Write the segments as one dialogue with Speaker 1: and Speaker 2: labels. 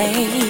Speaker 1: face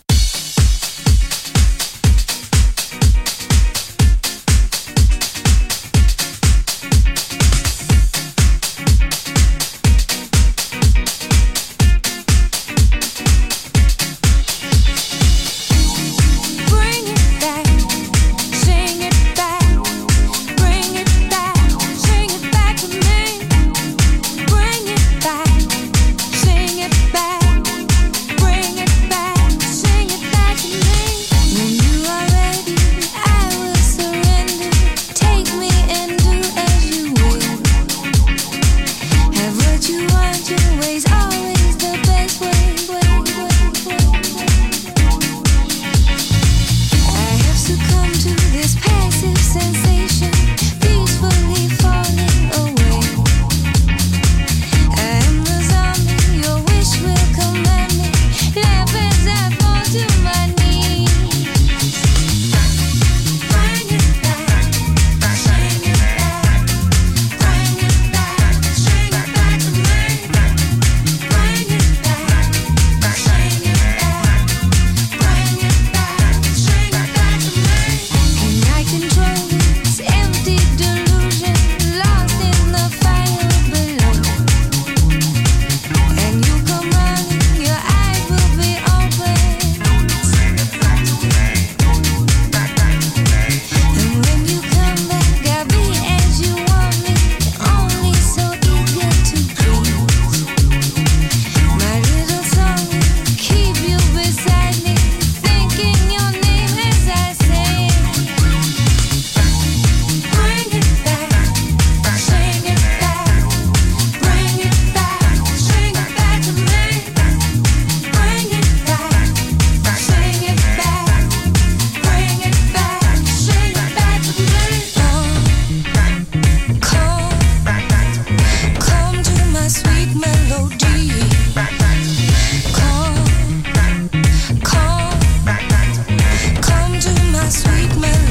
Speaker 2: sweet melody.